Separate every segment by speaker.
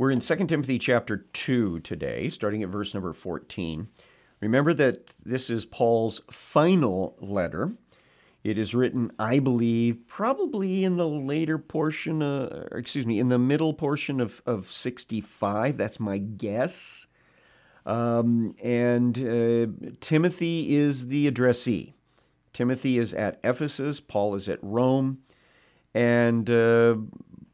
Speaker 1: We're in 2 Timothy chapter 2 today, starting at verse number 14. Remember that this is Paul's final letter. It is written, I believe, probably in the later portion, uh, excuse me, in the middle portion of, of 65. That's my guess. Um, and uh, Timothy is the addressee. Timothy is at Ephesus, Paul is at Rome, and uh,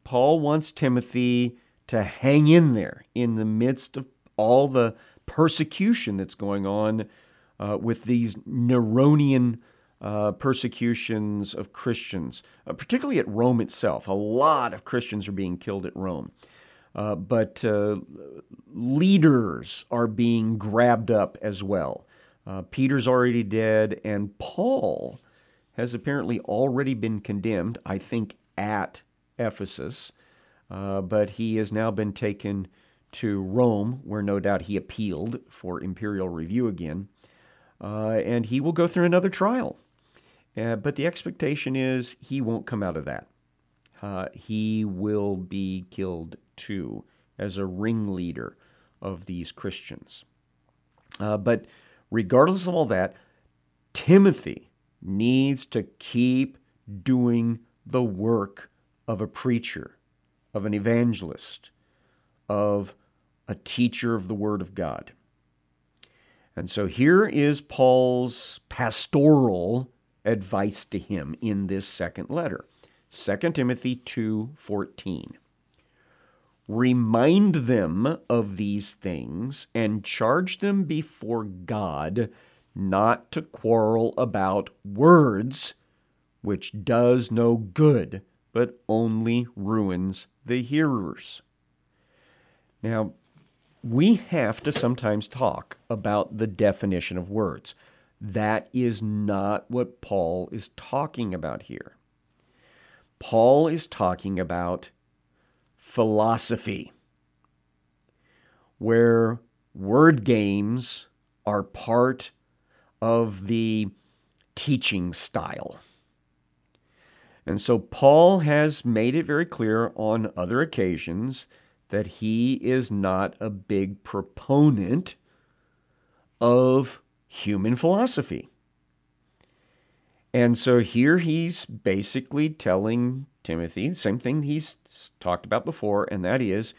Speaker 1: Paul wants Timothy to hang in there in the midst of all the persecution that's going on uh, with these Neronian uh, persecutions of Christians, uh, particularly at Rome itself. A lot of Christians are being killed at Rome. Uh, but uh, leaders are being grabbed up as well. Uh, Peter's already dead, and Paul has apparently already been condemned, I think, at Ephesus. Uh, but he has now been taken to Rome, where no doubt he appealed for imperial review again. Uh, and he will go through another trial. Uh, but the expectation is he won't come out of that. Uh, he will be killed too as a ringleader of these Christians. Uh, but regardless of all that, Timothy needs to keep doing the work of a preacher, of an evangelist, of a teacher of the Word of God. And so here is Paul's pastoral advice to him in this second letter. 2 Timothy 2:14 Remind them of these things and charge them before God not to quarrel about words, which does no good, but only ruins the hearers. Now, we have to sometimes talk about the definition of words. That is not what Paul is talking about here. Paul is talking about philosophy, where word games are part of the teaching style. And so Paul has made it very clear on other occasions that he is not a big proponent of human philosophy. And so here he's basically telling Timothy, the same thing he's talked about before, and that is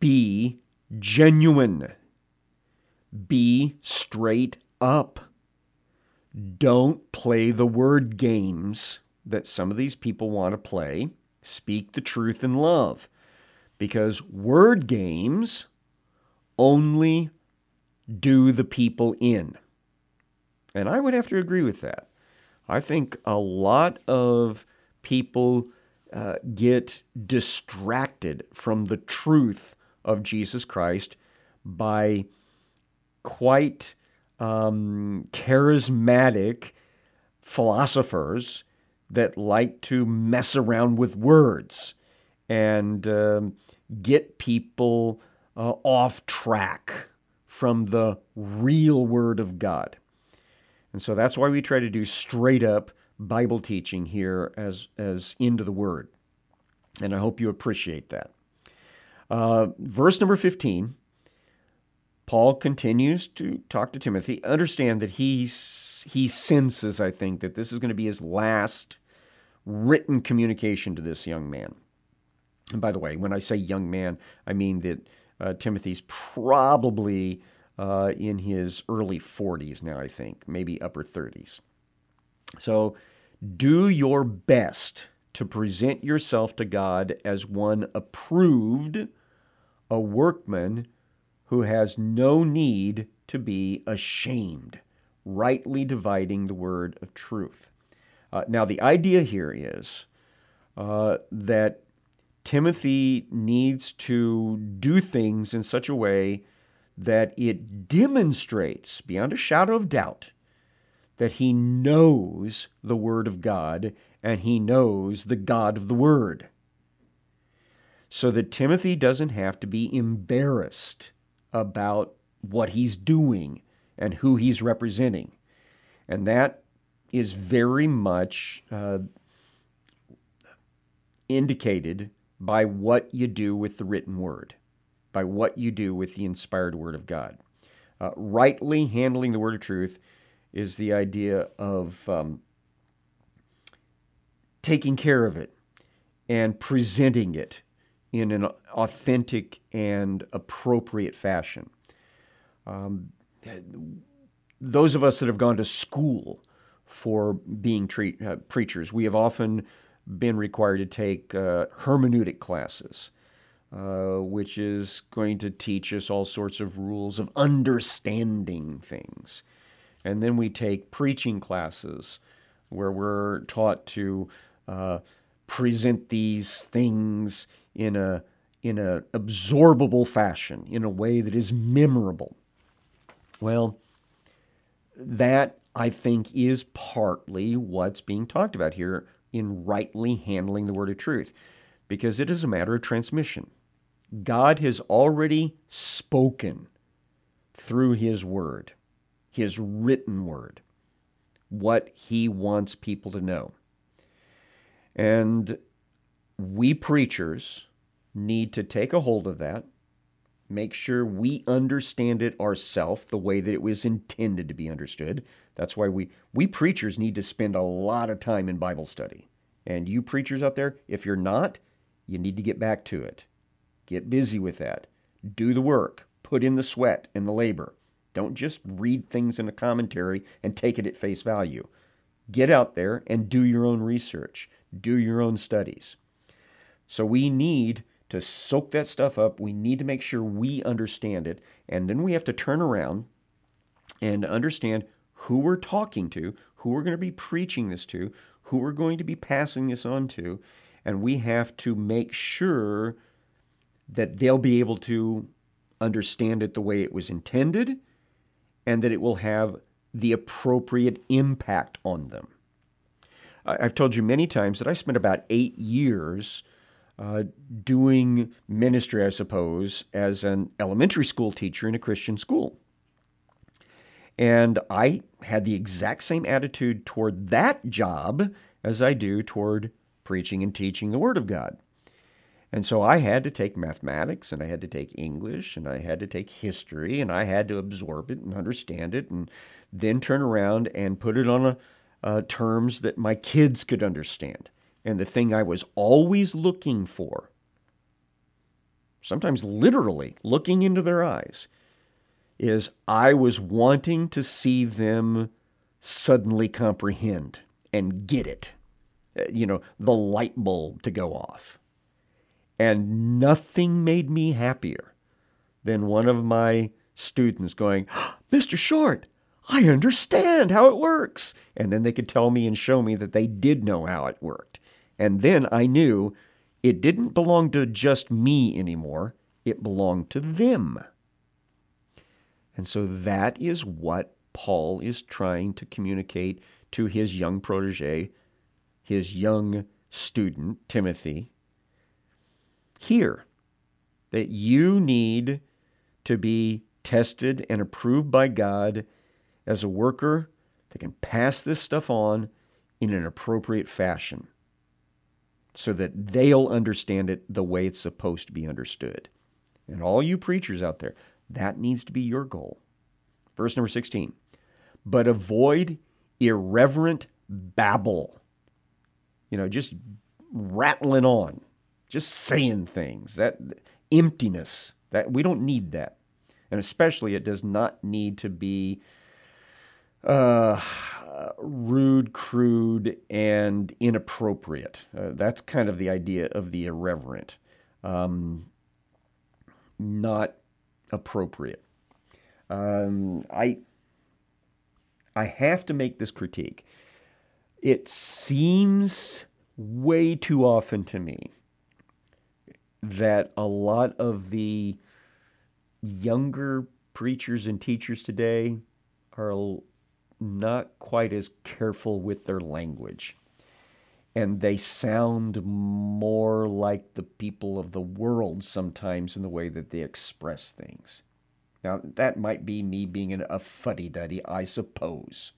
Speaker 1: be genuine, be straight up. Don't play the word games that some of these people want to play. Speak the truth in love. Because word games only do the people in. And I would have to agree with that. I think a lot of people uh, get distracted from the truth of Jesus Christ by quite um, charismatic philosophers that like to mess around with words and um, get people uh, off track from the real Word of God. And so that's why we try to do straight up Bible teaching here as, as into the Word. And I hope you appreciate that. Uh, verse number 15, Paul continues to talk to Timothy. Understand that he's, he senses, I think, that this is going to be his last written communication to this young man. And by the way, when I say young man, I mean that uh, Timothy's probably uh, in his early 40s now, I think, maybe upper 30s. So do your best to present yourself to God as one approved, a workman who has no need to be ashamed, rightly dividing the word of truth. Uh, now, the idea here is uh, that Timothy needs to do things in such a way that it demonstrates, beyond a shadow of doubt, that he knows the Word of God and he knows the God of the Word. So that Timothy doesn't have to be embarrassed about what he's doing and who he's representing. And that is very much uh, indicated by what you do with the written word. by what you do with the inspired Word of God. Uh, rightly handling the Word of truth is the idea of um, taking care of it and presenting it in an authentic and appropriate fashion. Um, those of us that have gone to school for being treat, uh, preachers, we have often been required to take uh, hermeneutic classes, uh, which is going to teach us all sorts of rules of understanding things. And then we take preaching classes where we're taught to uh, present these things in a in a absorbable fashion, in a way that is memorable. Well, that I think is partly what's being talked about here in rightly handling the word of truth, because it is a matter of transmission. God has already spoken through His word, His written word, what He wants people to know. And we preachers need to take a hold of that, make sure we understand it ourselves the way that it was intended to be understood. That's why we, we preachers need to spend a lot of time in Bible study. And you preachers out there, if you're not, you need to get back to it. Get busy with that. Do the work. Put in the sweat and the labor. Don't just read things in a commentary and take it at face value. Get out there and do your own research, do your own studies. So we need to soak that stuff up. We need to make sure we understand it. And then we have to turn around and understand who we're talking to, who we're going to be preaching this to, who we're going to be passing this on to. And we have to make sure that they'll be able to understand it the way it was intended and that it will have the appropriate impact on them. I've told you many times that I spent about eight years uh, doing ministry, I suppose, as an elementary school teacher in a Christian school. And I had the exact same attitude toward that job as I do toward preaching and teaching the Word of God. And so I had to take mathematics and I had to take English and I had to take history and I had to absorb it and understand it and then turn around and put it on a, uh, terms that my kids could understand. And the thing I was always looking for, sometimes literally looking into their eyes, is I was wanting to see them suddenly comprehend and get it. Uh, you know, the light bulb to go off. And nothing made me happier than one of my students going, Mr. Short, I understand how it works. And then they could tell me and show me that they did know how it worked. And then I knew it didn't belong to just me anymore, it belonged to them. And so that is what Paul is trying to communicate to his young protege, his young student, Timothy, here. That you need to be tested and approved by God as a worker that can pass this stuff on in an appropriate fashion so that they'll understand it the way it's supposed to be understood. And all you preachers out there, that needs to be your goal. Verse number 16. But avoid irreverent babble. You know, just rattling on, just saying things. That emptiness, that we don't need that. And especially it does not need to be uh, rude, crude, and inappropriate. Uh, that's kind of the idea of the irreverent, um, not appropriate. Um, I I have to make this critique. It seems way too often to me that a lot of the younger preachers and teachers today are not quite as careful with their language. And they sound more like the people of the world sometimes in the way that they express things. Now, that might be me being a fuddy duddy, I suppose.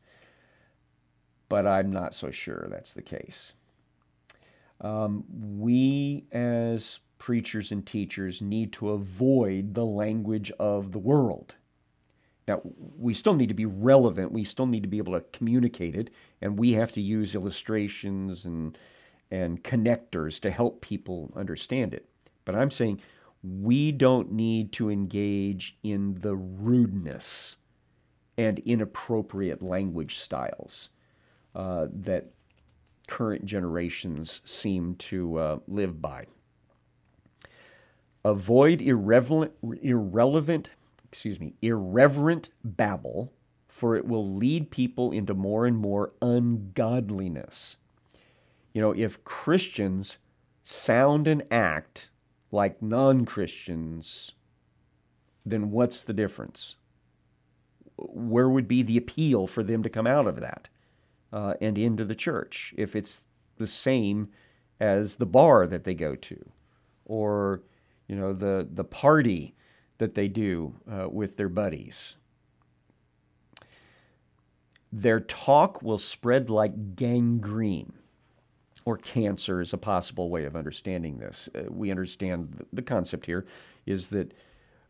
Speaker 1: But I'm not so sure that's the case. Um, we, as preachers and teachers need to avoid the language of the world. Now, we still need to be relevant. We still need to be able to communicate it, and we have to use illustrations and and connectors to help people understand it. But I'm saying we don't need to engage in the rudeness and inappropriate language styles uh, that current generations seem to uh, live by. Avoid irrelevant, irrelevant, excuse me, irreverent babble, for it will lead people into more and more ungodliness. You know, if Christians sound and act like non Christians, then what's the difference? Where would be the appeal for them to come out of that uh, and into the church if it's the same as the bar that they go to or you know the the party that they do uh, with their buddies their talk will spread like gangrene or cancer is a possible way of understanding this. Uh, we understand the concept here is that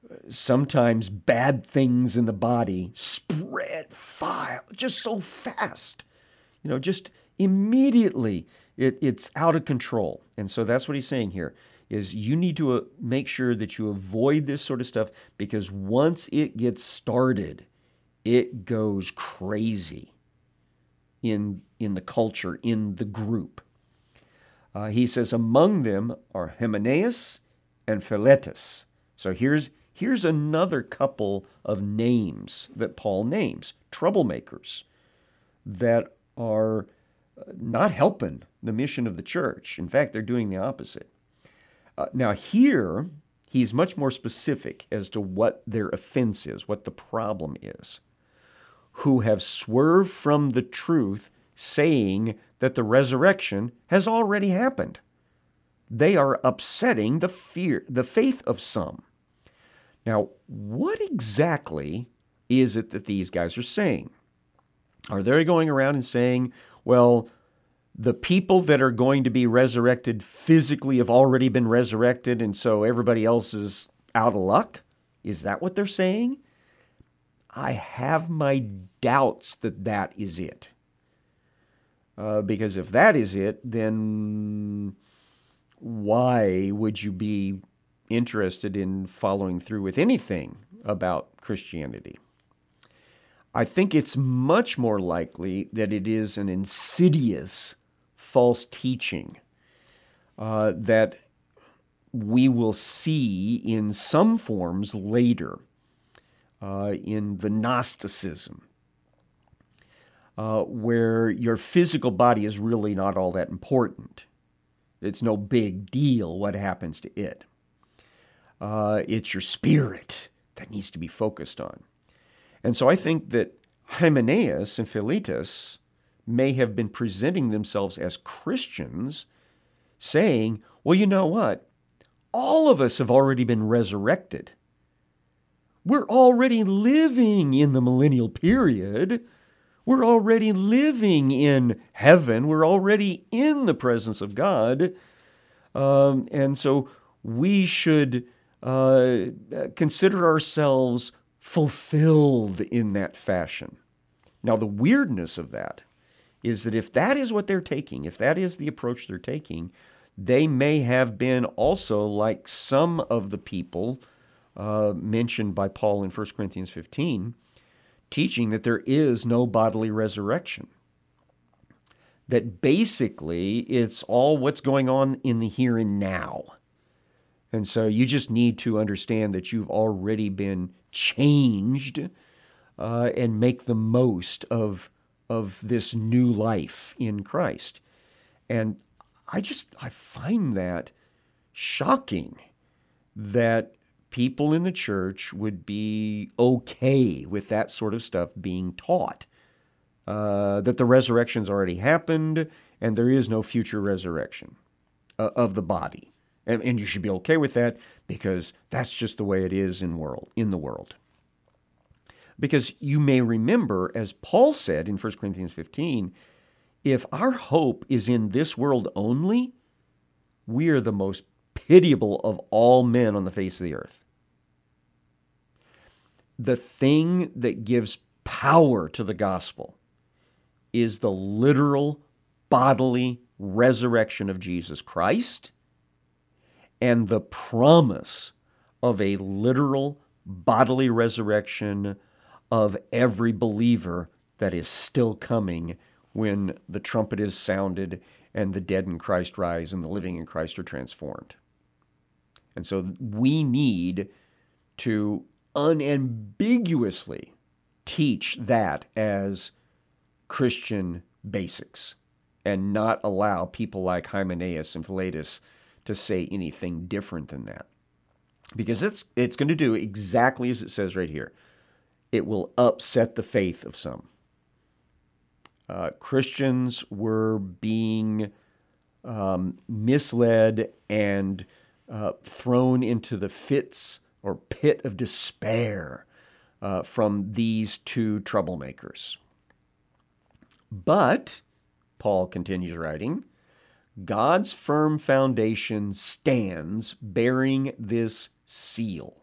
Speaker 1: uh, sometimes bad things in the body spread file just so fast. You know, just immediately it, it's out of control. And so that's what he's saying here is you need to uh, make sure that you avoid this sort of stuff because once it gets started, it goes crazy in in the culture, in the group. Uh, he says, among them are Hymenaeus and Philetus. So here's, here's another couple of names that Paul names troublemakers that are uh, not helping the mission of the church. In fact, they're doing the opposite. Uh, now, here, he's much more specific as to what their offense is, what the problem is. Who have swerved from the truth, saying that the resurrection has already happened. They are upsetting the fear, the faith of some. Now, what exactly is it that these guys are saying? Are they going around and saying, well, the people that are going to be resurrected physically have already been resurrected, and so everybody else is out of luck? Is that what they're saying? I have my doubts that that is it. Uh, because if that is it, then why would you be interested in following through with anything about Christianity? I think it's much more likely that it is an insidious false teaching uh, that we will see in some forms later uh, in the Gnosticism uh, where your physical body is really not all that important. It's no big deal what happens to it. Uh, it's your spirit that needs to be focused on. And so I think that Hymenaeus and Philetus may have been presenting themselves as Christians, saying, well, you know what? All of us have already been resurrected. We're already living in the millennial period. We're already living in heaven. We're already in the presence of God. Um, and so we should uh, consider ourselves fulfilled in that fashion. Now, the weirdness of that is that if that is what they're taking, if that is the approach they're taking, they may have been also like some of the people uh, mentioned by Paul in 1 Corinthians 15 teaching that there is no bodily resurrection. That basically it's all what's going on in the here and now. And so you just need to understand that you've already been changed uh, and make the most of, of this new life in Christ. And I just I find that shocking that people in the church would be okay with that sort of stuff being taught. Uh, that the resurrection's already happened and there is no future resurrection uh, of the body. And, and you should be okay with that because that's just the way it is in world in the world. Because you may remember, as Paul said in 1 Corinthians 15, if our hope is in this world only, we are the most pitiable of all men on the face of the earth. The thing that gives power to the gospel is the literal bodily resurrection of Jesus Christ and the promise of a literal bodily resurrection of every believer that is still coming when the trumpet is sounded and the dead in Christ rise and the living in Christ are transformed. And so we need to unambiguously teach that as Christian basics and not allow people like Hymenaeus and Philetus to say anything different than that. Because it's, it's going to do exactly as it says right here it will upset the faith of some. Uh, Christians were being um, misled and uh, thrown into the fits or pit of despair uh, from these two troublemakers. But, Paul continues writing, God's firm foundation stands bearing this seal.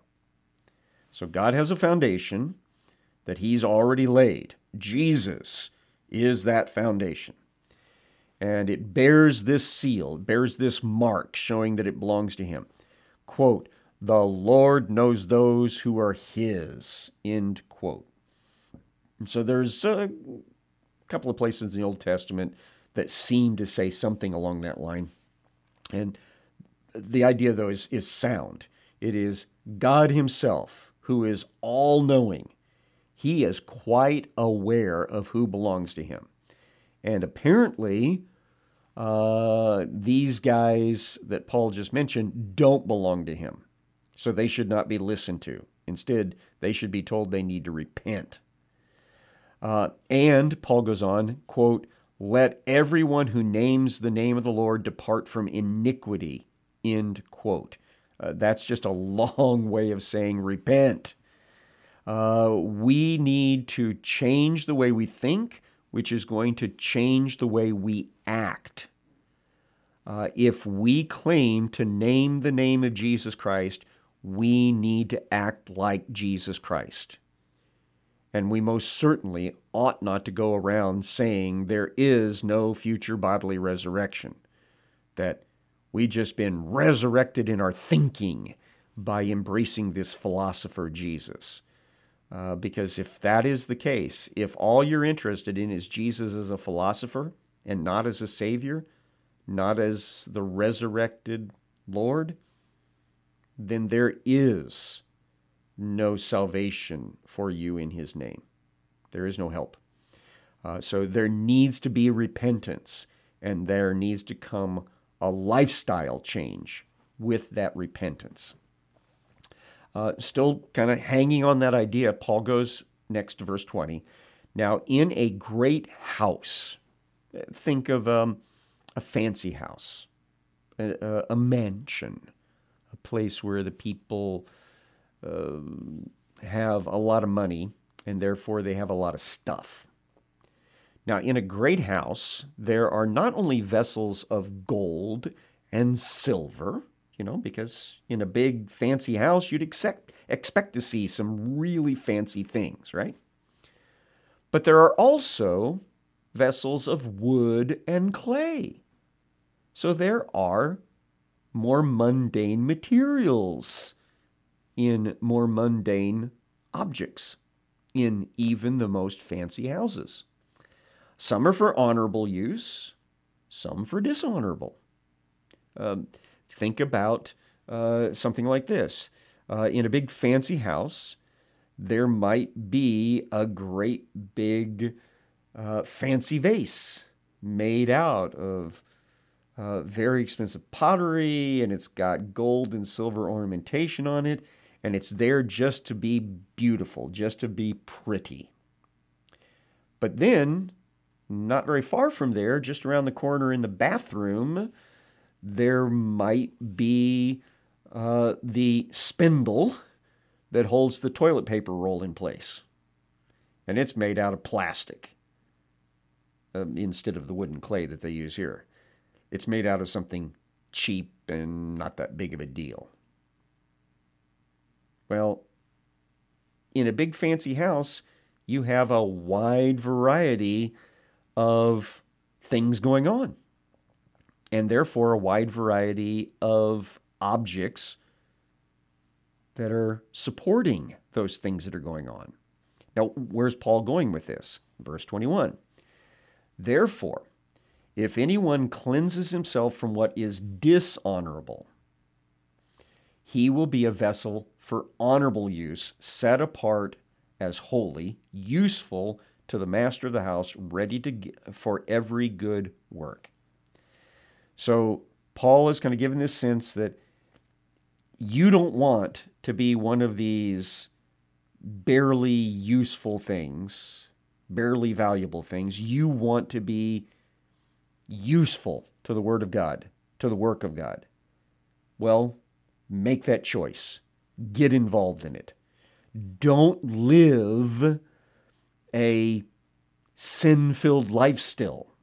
Speaker 1: So God has a foundation that He's already laid. Jesus is that foundation. And it bears this seal, it bears this mark showing that it belongs to Him. Quote, the Lord knows those who are His, end quote. And so there's a couple of places in the Old Testament that seem to say something along that line. And the idea, though, is, is sound. It is God Himself who is all knowing. He is quite aware of who belongs to Him. And apparently, uh, these guys that Paul just mentioned don't belong to Him. So they should not be listened to. Instead, they should be told they need to repent. Uh, and Paul goes on, quote, let everyone who names the name of the Lord depart from iniquity, end quote. Uh, that's just a long way of saying repent. Uh, we need to change the way we think, which is going to change the way we act. Uh, if we claim to name the name of Jesus Christ, we need to act like Jesus Christ. And we most certainly ought not to go around saying there is no future bodily resurrection, that we've just been resurrected in our thinking by embracing this philosopher Jesus. Uh, because if that is the case, if all you're interested in is Jesus as a philosopher and not as a Savior, not as the resurrected Lord, then there is no salvation for you in his name. There is no help. Uh, so there needs to be repentance, and there needs to come a lifestyle change with that repentance. Uh, still kind of hanging on that idea, Paul goes next to verse 20. Now, in a great house, think of um, a fancy house, a, a mansion, a place where the people uh, have a lot of money and therefore they have a lot of stuff. Now, in a great house, there are not only vessels of gold and silver, you know, because in a big fancy house, you'd expect, expect to see some really fancy things, right? But there are also vessels of wood and clay. So there are more mundane materials in more mundane objects, in even the most fancy houses. Some are for honorable use, some for dishonorable. Um, think about uh, something like this. Uh, in a big fancy house, there might be a great big uh, fancy vase made out of uh, very expensive pottery and it's got gold and silver ornamentation on it and it's there just to be beautiful, just to be pretty. But then, not very far from there, just around the corner in the bathroom, there might be uh, the spindle that holds the toilet paper roll in place. And it's made out of plastic uh, instead of the wooden clay that they use here. It's made out of something cheap and not that big of a deal. Well, in a big fancy house, you have a wide variety of things going on, and therefore a wide variety of objects that are supporting those things that are going on. Now, where's Paul going with this? Verse 21. Therefore, if anyone cleanses himself from what is dishonorable, he will be a vessel for honorable use, set apart as holy, useful to the master of the house, ready to for every good work. So Paul is kind of giving this sense that you don't want to be one of these barely useful things, barely valuable things. You want to be useful to the Word of God, to the work of God. Well, make that choice. Get involved in it. Don't live a sin filled life Uh,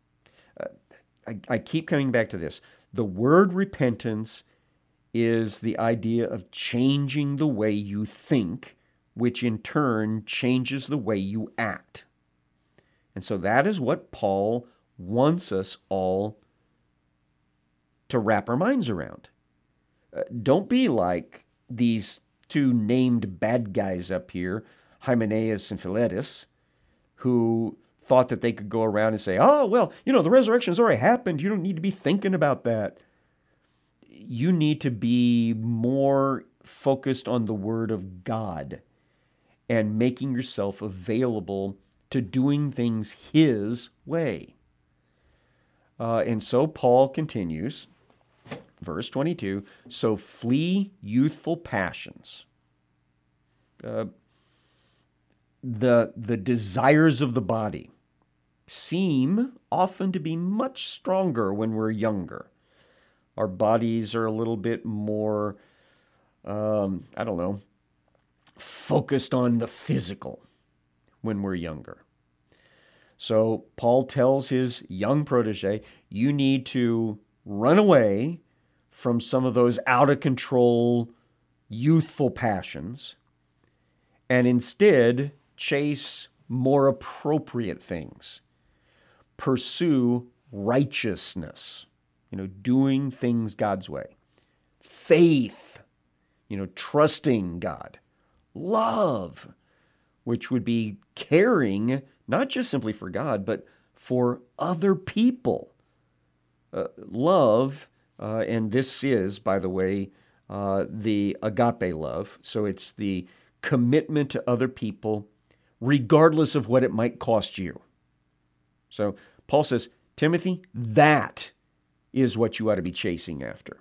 Speaker 1: I, I keep coming back to this. The word repentance is the idea of changing the way you think, which in turn changes the way you act. And so that is what Paul wants us all to wrap our minds around. Uh, don't be like these two named bad guys up here, Hymenaeus and Philetus, who thought that they could go around and say, oh, well, you know, the resurrection's already happened. You don't need to be thinking about that you need to be more focused on the Word of God and making yourself available to doing things His way. Uh, and so Paul continues, verse 22 So flee youthful passions. Uh, the, the desires of the body seem often to be much stronger when we're younger our bodies are a little bit more, um, I don't know, focused on the physical when we're younger. So Paul tells his young protege, you need to run away from some of those out of control youthful passions and instead chase more appropriate things. Pursue righteousness you know, doing things God's way. Faith, you know, trusting God. Love, which would be caring not just simply for God, but for other people. Uh, love, uh, and this is, by the way, uh, the agape love. So it's the commitment to other people, regardless of what it might cost you. So Paul says, Timothy, that is what you ought to be chasing after.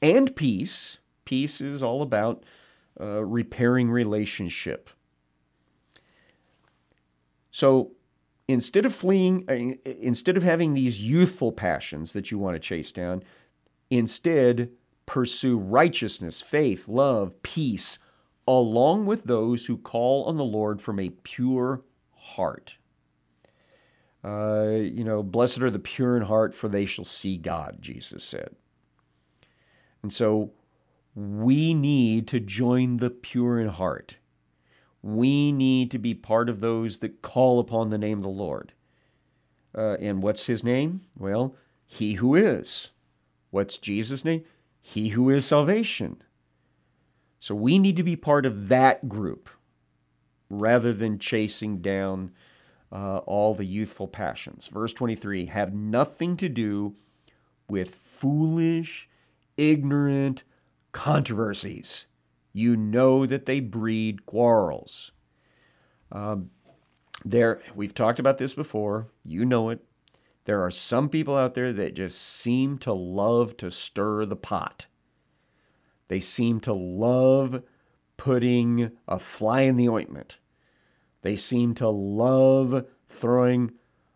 Speaker 1: And peace. Peace is all about uh, repairing relationship. So instead of fleeing, uh, instead of having these youthful passions that you want to chase down, instead pursue righteousness, faith, love, peace, along with those who call on the Lord from a pure heart. Uh, you know, blessed are the pure in heart, for they shall see God, Jesus said. And so we need to join the pure in heart. We need to be part of those that call upon the name of the Lord. Uh, and what's his name? Well, he who is. What's Jesus' name? He who is salvation. So we need to be part of that group rather than chasing down uh, all the youthful passions. Verse 23 have nothing to do with foolish, ignorant controversies. You know that they breed quarrels. Um, there, we've talked about this before. You know it. There are some people out there that just seem to love to stir the pot. They seem to love putting a fly in the ointment. They seem to love throwing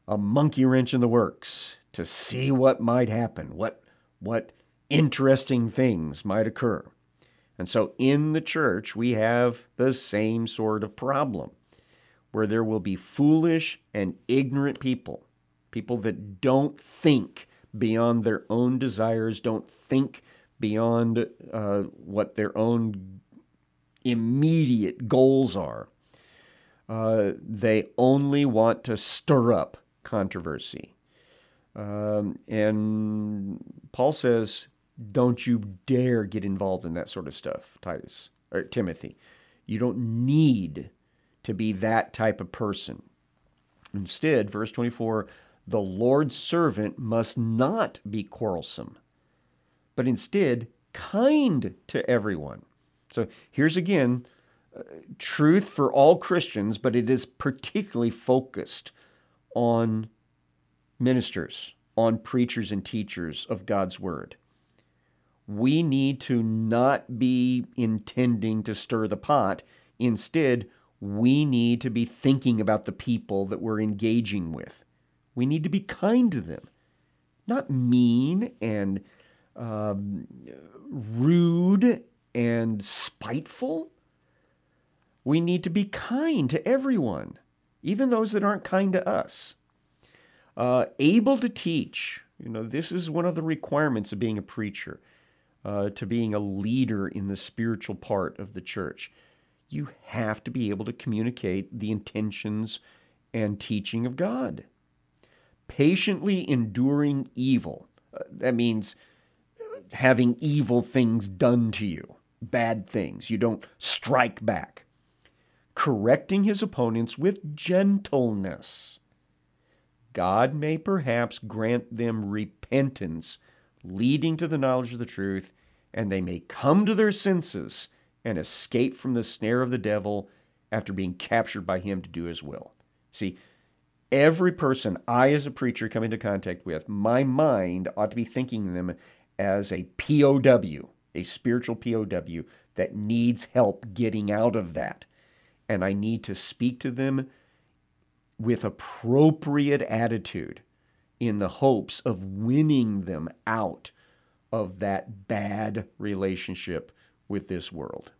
Speaker 1: a monkey wrench in the works to see what might happen, what, what interesting things might occur. And so in the church, we have the same sort of problem where there will be foolish and ignorant people, people that don't think beyond their own desires, don't think beyond uh, what their own immediate goals are. Uh, they only want to stir up controversy. Um, and Paul says, don't you dare get involved in that sort of stuff, Titus or Timothy. You don't need to be that type of person. Instead, verse 24, the Lord's servant must not be quarrelsome, but instead kind to everyone. So here's again uh, truth for all Christians, but it is particularly focused on ministers, on preachers and teachers of God's Word. We need to not be intending to stir the pot. Instead, we need to be thinking about the people that we're engaging with. We need to be kind to them, not mean and um, rude and spiteful. We need to be kind to everyone, even those that aren't kind to us. Uh, able to teach. You know, this is one of the requirements of being a preacher, uh, to being a leader in the spiritual part of the church. You have to be able to communicate the intentions and teaching of God. Patiently enduring evil. Uh, that means having evil things done to you, bad things. You don't strike back. Correcting his opponents with gentleness God may perhaps grant them repentance, leading to the knowledge of the truth, and they may come to their senses and escape from the snare of the devil after being captured by him to do his will. See, every person I, as a preacher, come into contact with, my mind ought to be thinking them as a POW, a spiritual POW that needs help getting out of that. And I need to speak to them with appropriate attitude in the hopes of winning them out of that bad relationship with this world.